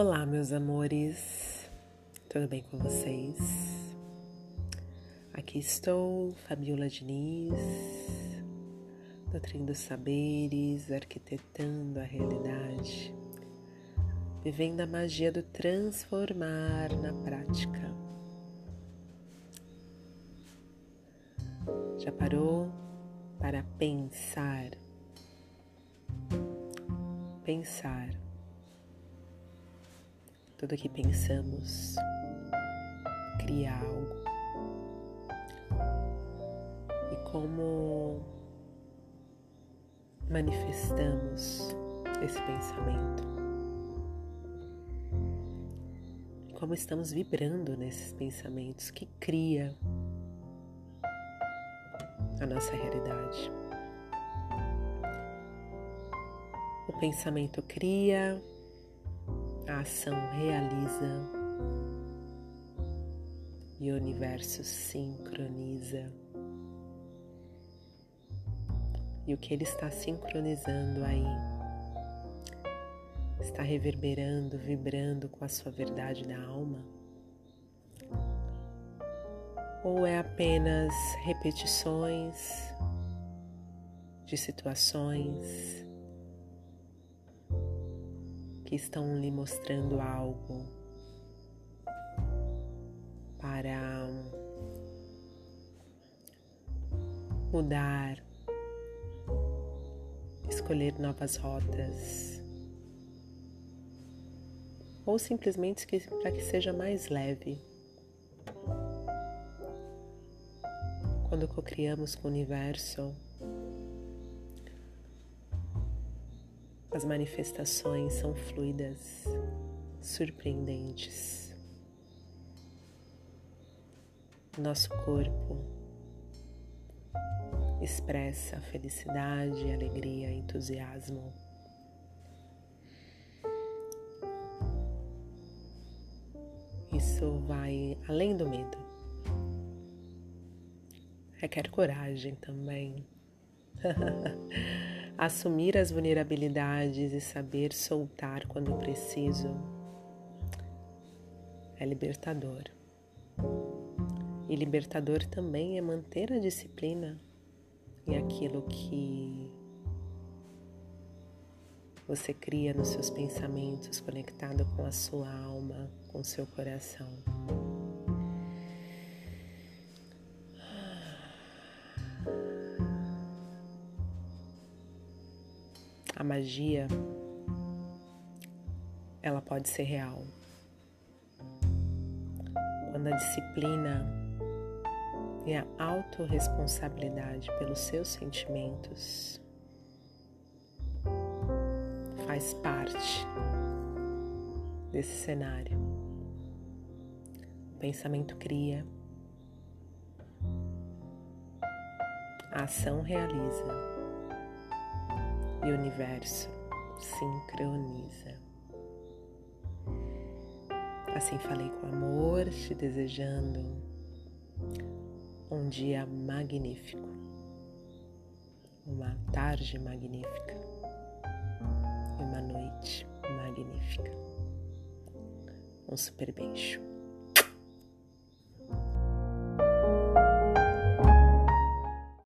Olá, meus amores, tudo bem com vocês? Aqui estou, Fabiola Diniz, nutrindo saberes, arquitetando a realidade, vivendo a magia do transformar na prática. Já parou para pensar? Pensar tudo que pensamos cria algo. E como manifestamos esse pensamento? Como estamos vibrando nesses pensamentos que cria a nossa realidade? O pensamento cria, a ação realiza e o universo sincroniza. E o que ele está sincronizando aí está reverberando, vibrando com a sua verdade na alma? Ou é apenas repetições de situações que estão lhe mostrando algo para mudar, escolher novas rotas, ou simplesmente para que seja mais leve. Quando co-criamos com o universo, As manifestações são fluidas, surpreendentes. Nosso corpo expressa felicidade, alegria, entusiasmo. Isso vai além do medo. Requer coragem também. assumir as vulnerabilidades e saber soltar quando preciso é libertador. E libertador também é manter a disciplina em aquilo que você cria nos seus pensamentos, conectado com a sua alma, com o seu coração. A magia ela pode ser real. Quando a disciplina e a autorresponsabilidade pelos seus sentimentos faz parte desse cenário. O pensamento cria, a ação realiza e universo sincroniza. Assim falei com amor, te desejando um dia magnífico, uma tarde magnífica e uma noite magnífica. Um super beijo.